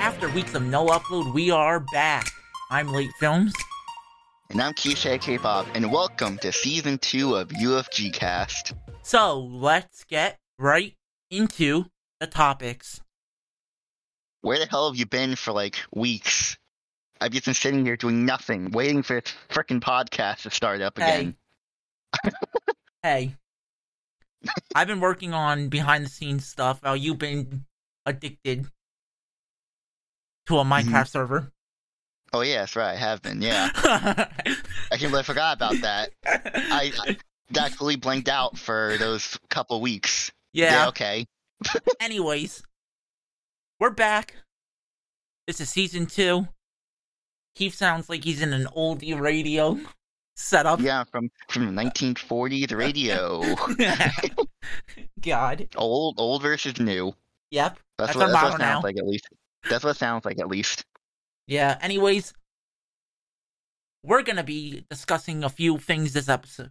After weeks of no upload, we are back. I'm Late Films. And I'm Keisha K-pop, and welcome to season two of UFG Cast. So let's get right into the topics. Where the hell have you been for like weeks? I've just been sitting here doing nothing, waiting for this frickin' podcast to start up again. Hey, I've been working on behind the scenes stuff while you've been addicted to a mm-hmm. Minecraft server. Oh yeah, that's right, I have been. Yeah, I can't believe I forgot about that. I, I that fully blanked out for those couple weeks. yeah. okay. Anyways, we're back. This is season two. Keith sounds like he's in an oldie radio setup. Yeah, from from the 1940s radio. God. old old versus new. Yep. That's, That's what, that's what motto now. sounds like at least. That's what it sounds like at least. Yeah. Anyways, we're gonna be discussing a few things this episode.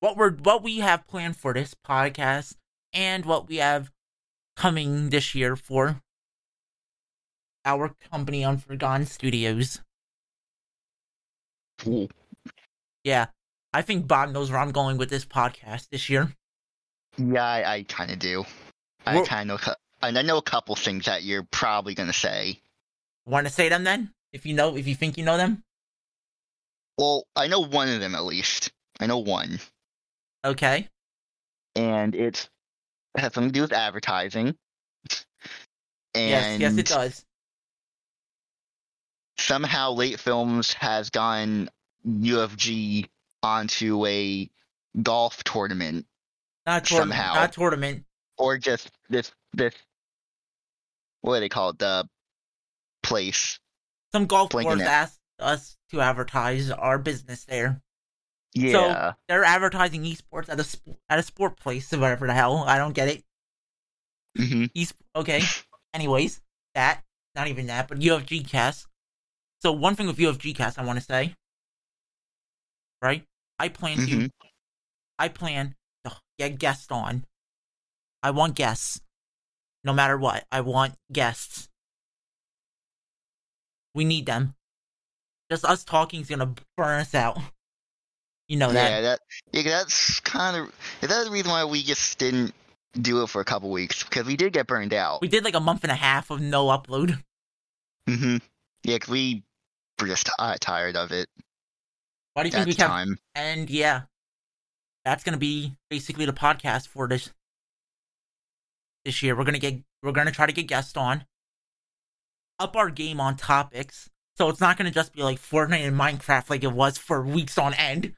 What we're what we have planned for this podcast and what we have coming this year for our company Unforgotten Studios. Ooh. Yeah. I think Bob knows where I'm going with this podcast this year. Yeah, I, I kind of do. I kind of, and I know a couple things that you're probably gonna say. Want to say them then? If you know, if you think you know them. Well, I know one of them at least. I know one, Okay. and it's it has something to do with advertising. yes. And Yes, it does. somehow, Late Films has gotten UFG onto a golf tournament, Not tournament. somehow. Not tournament. or just this this what do they call it? The place. Some golf course asked us to advertise our business there. Yeah. So They're advertising esports at a sp- at a sport place, or whatever the hell. I don't get it. hmm East. Okay. Anyways, that not even that, but UFG cast. So one thing with UFG cast, I want to say, right? I plan to, Mhm. I plan to get guests on. I want guests, no matter what. I want guests. We need them. Just us talking is gonna burn us out. You know that. Yeah, that yeah, that's kind of that's the reason why we just didn't do it for a couple weeks because we did get burned out. We did like a month and a half of no upload. Mm-hmm. Yeah, 'cause we were just ti- tired of it Why do you think we kept time. And yeah, that's gonna be basically the podcast for this this year. We're gonna get we're gonna try to get guests on, up our game on topics. So it's not gonna just be like Fortnite and Minecraft like it was for weeks on end,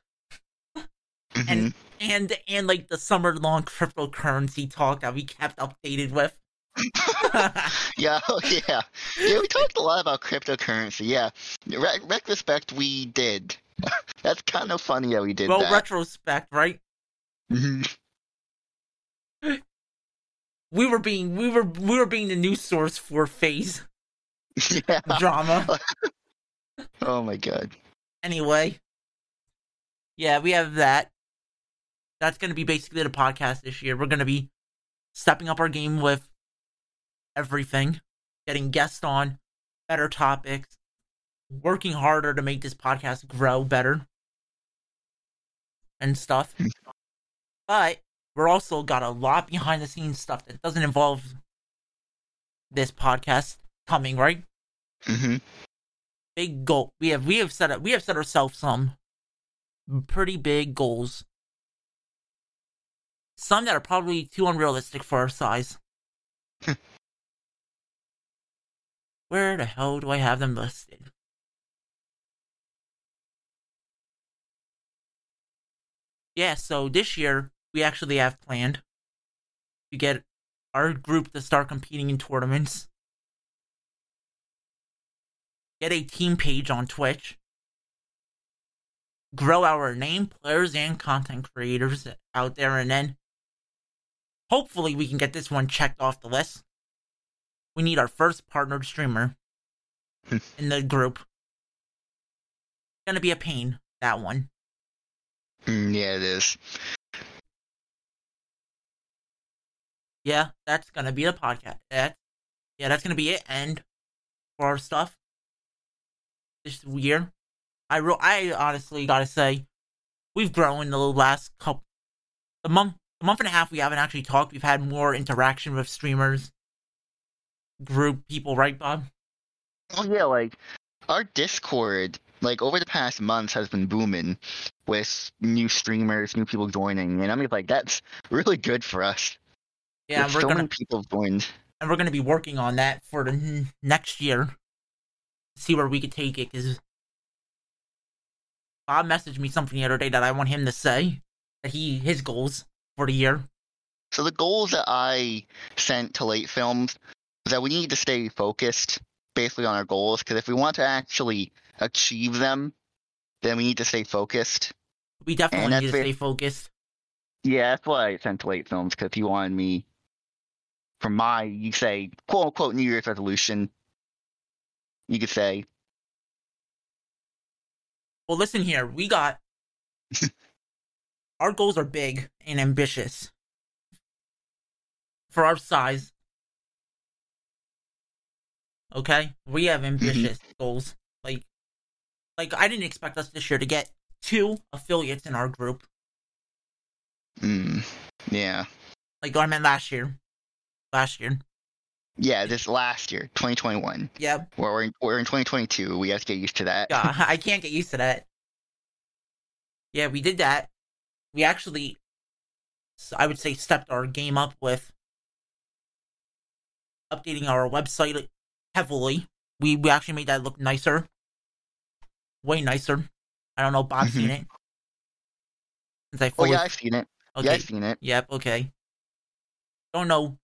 Mhm. and and and like the summer long cryptocurrency talk that we kept updated with. yeah, oh, yeah, yeah. We talked a lot about cryptocurrency. Yeah, Re- retrospect we did. that's kind of funny that we did well, that. retrospect, right? Mhm. We were being we were we were being the news source for FaZe yeah. drama. Oh my god. anyway, yeah, we have that. That's going to be basically the podcast this year. We're going to be stepping up our game with everything, getting guests on, better topics, working harder to make this podcast grow better and stuff. but we're also got a lot behind the scenes stuff that doesn't involve this podcast coming, right? Mm-hmm. Big goal. We have we have set up we have set ourselves some pretty big goals. Some that are probably too unrealistic for our size. Where the hell do I have them listed? Yeah, so this year we actually have planned to get our group to start competing in tournaments. Get a team page on Twitch. Grow our name, players, and content creators out there, and then hopefully we can get this one checked off the list. We need our first partnered streamer in the group. Gonna be a pain, that one. Mm, yeah, it is. Yeah, that's gonna be the podcast. That, yeah, that's gonna be it. And for our stuff this year, I ro- I honestly gotta say, we've grown in the last couple, the month, the month and a half we haven't actually talked. We've had more interaction with streamers, group people, right, Bob? Oh yeah, like our Discord, like over the past months, has been booming with new streamers, new people joining, and I mean, like that's really good for us. Yeah, With we're so gonna many people joined. and we're gonna be working on that for the next year. See where we could take it, because Bob messaged me something the other day that I want him to say that he his goals for the year. So the goals that I sent to late films that we need to stay focused, basically on our goals, because if we want to actually achieve them, then we need to stay focused. We definitely need to stay focused. Yeah, that's why I sent to late films because he wanted me from my you say quote unquote New Year's resolution. You could say Well, listen here, we got our goals are big and ambitious for our size. Okay, we have ambitious goals. Like, like I didn't expect us this year to get two affiliates in our group. mm, yeah. Like I meant last year, last year. Yeah, this last year, 2021. Yeah, Where we're in, we're in 2022. We have to get used to that. yeah, I can't get used to that. Yeah, we did that. We actually, I would say, stepped our game up with updating our website heavily. We we actually made that look nicer, way nicer. I don't know, Bob's seen Mhm. it. Since I oh yeah, I've seen it. okay, Yeah, I've seen it. Yep, okay. Don't know.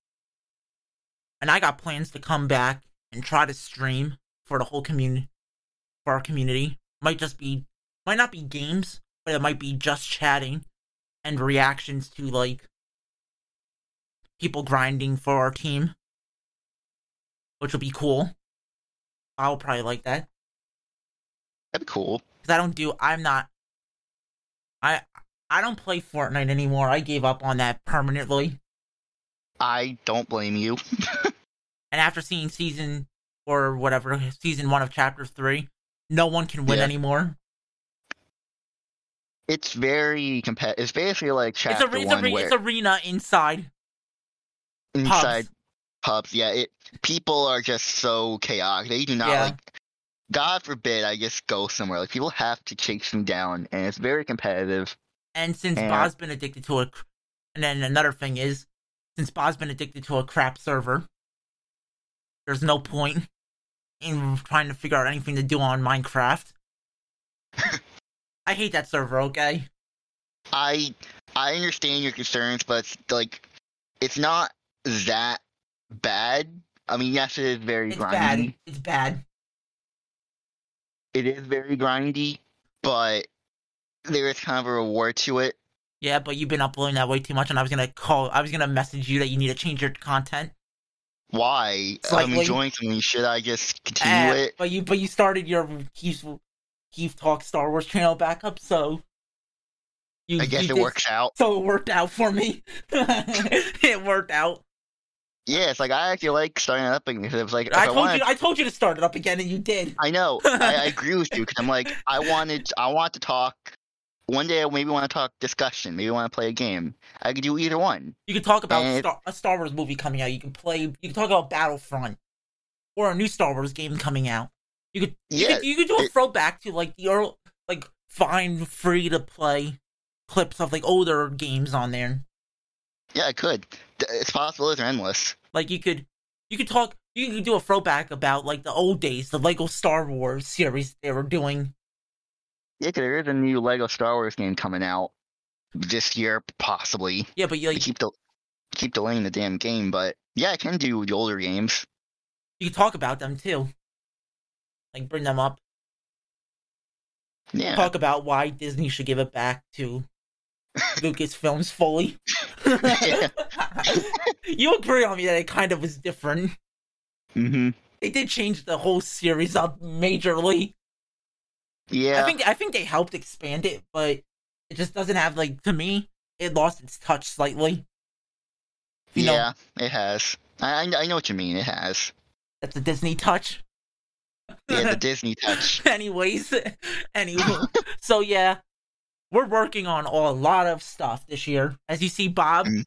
And I got plans to come back and try to stream for the whole community for our community. Might just be might not be games, but it might be just chatting and reactions to like people grinding for our team. Which would be cool. I'll probably like that. That'd be cool. Because I don't do I'm not I I don't play Fortnite anymore. I gave up on that permanently. I don't blame you. And after seeing season or whatever, season one of chapter three, no one can win Yeah. anymore. It's very competitive. It's basically like It's chapter a it's, one a, it's arena inside inside pubs. pubs. Yeah, it people are just so chaotic. They do not Yeah. like. God forbid I just go somewhere. Like people have to chase them down, and it's very competitive. And since Yeah. Bob's been addicted to it, and then another thing is, since Bob's been addicted to a crap server, there's no point in trying to figure out anything to do on Minecraft. I hate that server. Okay. I I understand your concerns, but it's like it's not that bad. I mean, yes, it is very It's grindy. bad. It's bad. It is very grindy, but there is kind of a reward to it. Yeah, but you've been uploading that way too much, and I was gonna call. I was gonna message you that you need to change your content. Why? Slightly. I'm enjoying something. Should I just continue Uh, it? But you but you started your Keith Keith Talk Star Wars channel back up, so you, I guess it did- works out. So it worked out for me. it worked out. Yeah, it's like I actually like starting it up again it was like I I, told wanted, you I told you to start it up again, and you did. I know I, I agree with you because I'm like I wanted I want to talk. One day I maybe want to talk discussion. Maybe want to play a game. I could do either one. You could talk about And- Star, a Star Wars movie coming out. You can play. You can talk about Battlefront or a new Star Wars game coming out. You could you Yeah, could you could do a it- throwback to like the early, like find free to play clips of like older games on there. Yeah, I could. Its possible. It's endless. Like you could you could talk you could do a throwback about like the old days, the Lego Star Wars series they were doing. Yeah, there is a new Lego Star Wars game coming out. this year, possibly. Yeah, but you like keep del- keep delaying the damn game, but yeah, I can do the older games. you can talk about them too. Like bring them up. Yeah, Talk about why Disney should give it back to Lucasfilms fully. You agree on me that it kind of was different. hmm They did change the whole series up majorly. Yeah. I think I think they helped expand it, but it just doesn't have like to me. It lost its touch slightly. You know, yeah, it has. I I know what you mean. It has. that's a Disney touch. Yeah, the Disney touch. Anyways, anyway, so yeah, we're working on a lot of stuff this year. As you see, Bob, Mhm.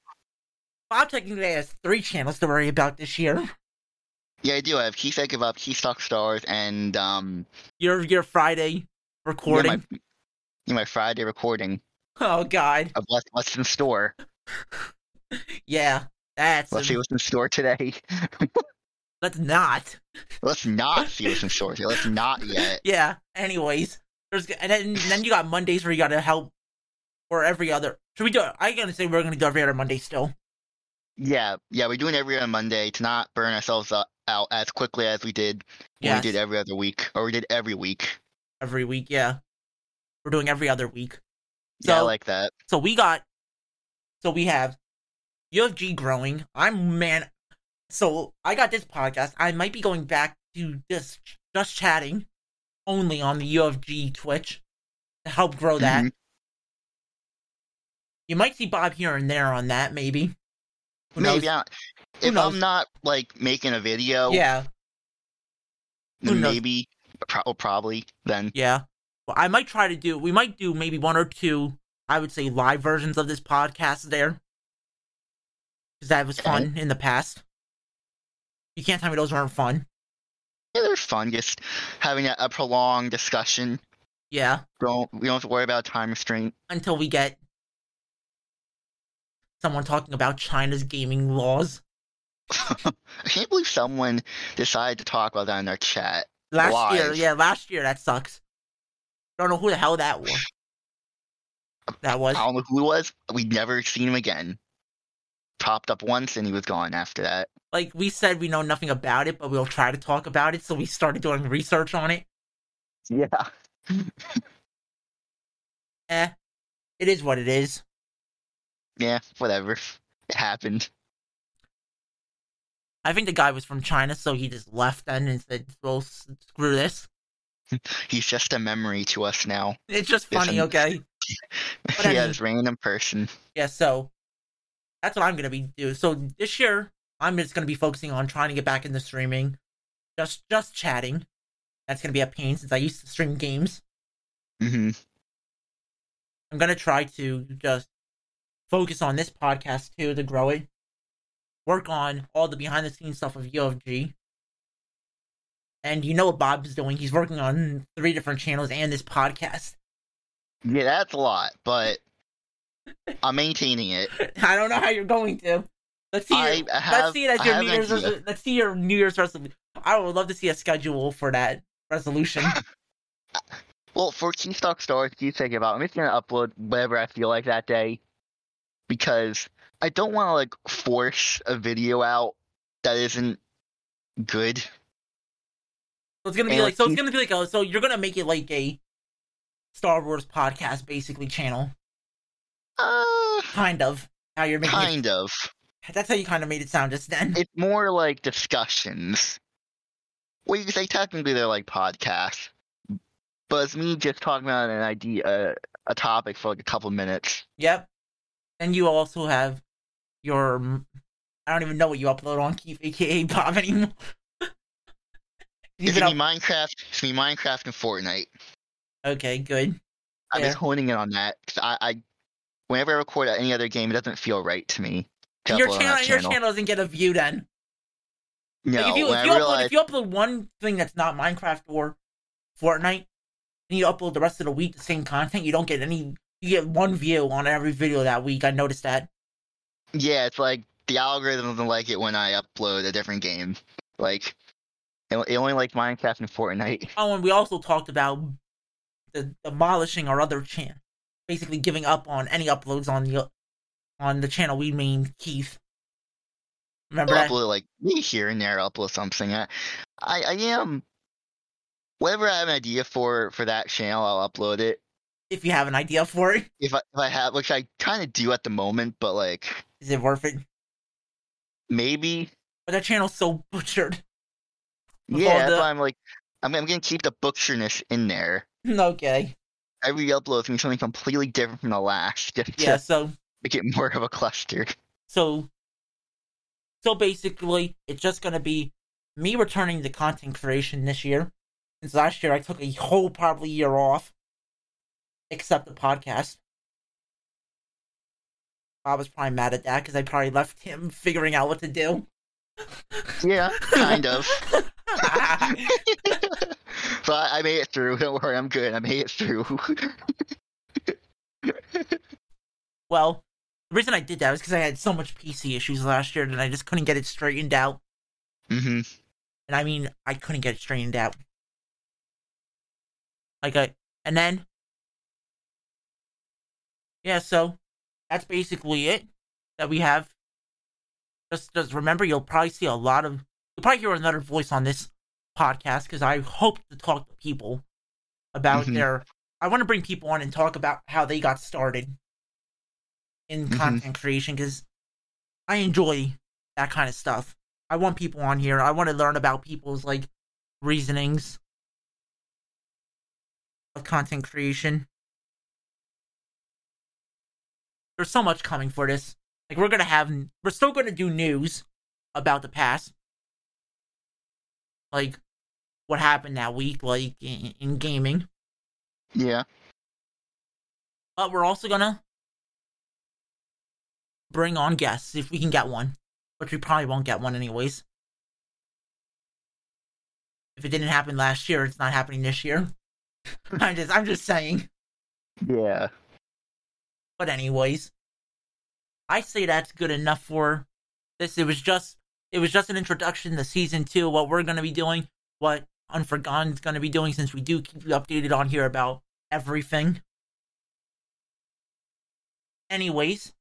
Bob technically has three channels to worry about this year. Yeah, I do. I have Keith I Give Up, Keith Talk Stars, and um, Your your Friday recording. my, yeah, my Friday recording Oh God, of What's, what's in Store. yeah, that's Let's see what's in store today. let's not. Let's not see what's in store. today. Let's not yet. Yeah. Anyways, there's and then, then you got Mondays where you got to help, or every other. Should we do? it? I gonna say we're gonna do every other Monday still. Yeah, yeah, we're doing every other Monday to not burn ourselves up, out as quickly as we did when Yes. we did every other week, or we did every week. Every week. Yeah, we're doing every other week. So yeah, I like that. so we got so we have UFG growing. I'm man. So I got this podcast. I might be going back to just just chatting only on the UFG Twitch to help grow that. Mhm. You might see Bob here and there on that, maybe. Who knows? Maybe Who if knows? I'm not like making a video, Yeah, knows? maybe, pro- oh, probably then. yeah. Well, I might try to do. We might do maybe one or two. I would say live versions of this podcast there, because that was fun in the past. You can't tell me those weren't fun. Yeah, they're fun. Just having a, a prolonged discussion. Yeah, Don't we don't have to worry about time restraint. until we get someone talking about China's gaming laws. I can't believe someone decided to talk about that in their chat. Last year, yeah, last year that sucks. Don't know who the hell that was. That was I don't know who it was. We'd never seen him again. Popped up once and he was gone after that. like we said we know nothing about it, but we'll try to talk about it. So we started doing research on it. Yeah. Eh, it is what it is. Yeah, whatever. It happened. I think the guy was from China, so he just left then and said, "Well, screw this." He's just a memory to us now. It's just funny, okay? But I yeah, mean- this random person. Yeah, so that's what I'm gonna be doing. So this year, I'm just gonna be focusing on trying to get back into streaming, just just chatting. That's gonna be a pain since I used to stream games. hmm I'm gonna try to just focus on this podcast too to grow it. Work on all the behind the scenes stuff of UFG. And you know what Bob's doing? He's working on three different channels and this podcast. Yeah, that's a lot, but I'm maintaining it. I don't know how you're going to. Let's see. I Your, have- let's see it as your New Year's. Let's see your New Year's resolution. I would love to see a schedule for that resolution. Well, for Talk Stars, Keith Think About, I'm just gonna upload whatever I feel like that day. Because I don't wanna like force a video out that isn't good. so it's gonna be And like. So it's gonna be like. A, so you're gonna make it like a Star Wars podcast, basically channel, Uh kind of. How you're making kind of. That's how you kind of made it sound just then. It's more like discussions. Well, you could say technically they're like podcasts, but it's me just talking about an idea, uh, a topic for like a couple minutes. Yep. And you also have your. I don't even know what you upload on Keith, aka Bob anymore. You It's can gonna be Minecraft. It's gonna be Minecraft and Fortnite. okay, good. I'm Yeah. just honing in on that 'cause I, I, whenever I record any other game, it doesn't feel right to me. to your on channel, your channel doesn't get a view then. No, Like if you if you, upload, realized, if you upload one thing that's not Minecraft or Fortnite, and you upload the rest of the week the same content, you don't get any. You get one view on every video that week. I noticed that. Yeah, it's like the algorithm doesn't like it when I upload a different game. Like, it, only likes Minecraft and Fortnite. Oh, and we also talked about the demolishing our other channel, basically giving up on any uploads on the on the channel we named Keith. Remember I'll upload like me here and there. Upload something. I, I, I am. Whatever I have an idea for for that channel, I'll upload it. If you have an idea for it, If I if I have, which I kind of do at the moment, but like is it worth it? maybe, But that channel's so butchered. Yeah. the- But I'm like, I'm I'm gonna keep the butcherness in there. okay. Every upload is gonna be something completely different from the last, Yeah. So make it more of a cluster. so so basically, it's just gonna be me returning to content creation this year. Since last year I took a whole probably year off, except the podcast. Bob was probably mad at that because I probably left him figuring out what to do. Yeah, kind of. but I made it through. Don't worry, I'm good. I made it through. Well, the reason I did that was because I had so much PC issues last year that I just couldn't get it straightened out. Mm-hmm. And I mean, I couldn't get it straightened out. Like I, and then, yeah. So that's basically it that we have. Just, just remember, you'll probably see a lot of, you'll probably hear another voice on this podcast because I hope to talk to people about Mhm. their. I want to bring people on and talk about how they got started in Mhm. content creation because I enjoy that kind of stuff. I want people on here. I want to learn about people's like reasonings of content creation. There's so much coming for this. Like we're gonna have, we're still gonna do news about the past, like what happened that week, like in, in gaming. Yeah. But we're also gonna bring on guests if we can get one, which we probably won't get one anyways. If it didn't happen last year, it's not happening this year. I'm just, I'm just saying. Yeah. But anyways, I say that's good enough for this. It was just, it was just an introduction to season two. What we're gonna be doing, what Unforgotten's gonna be doing, since we do keep you updated on here about everything. Anyways,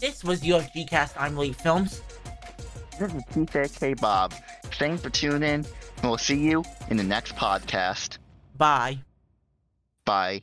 this was UFG Cast. I'm Late Films. This is TJK Bob. Thanks for tuning in, and we'll see you in the next podcast. Bye. Bye.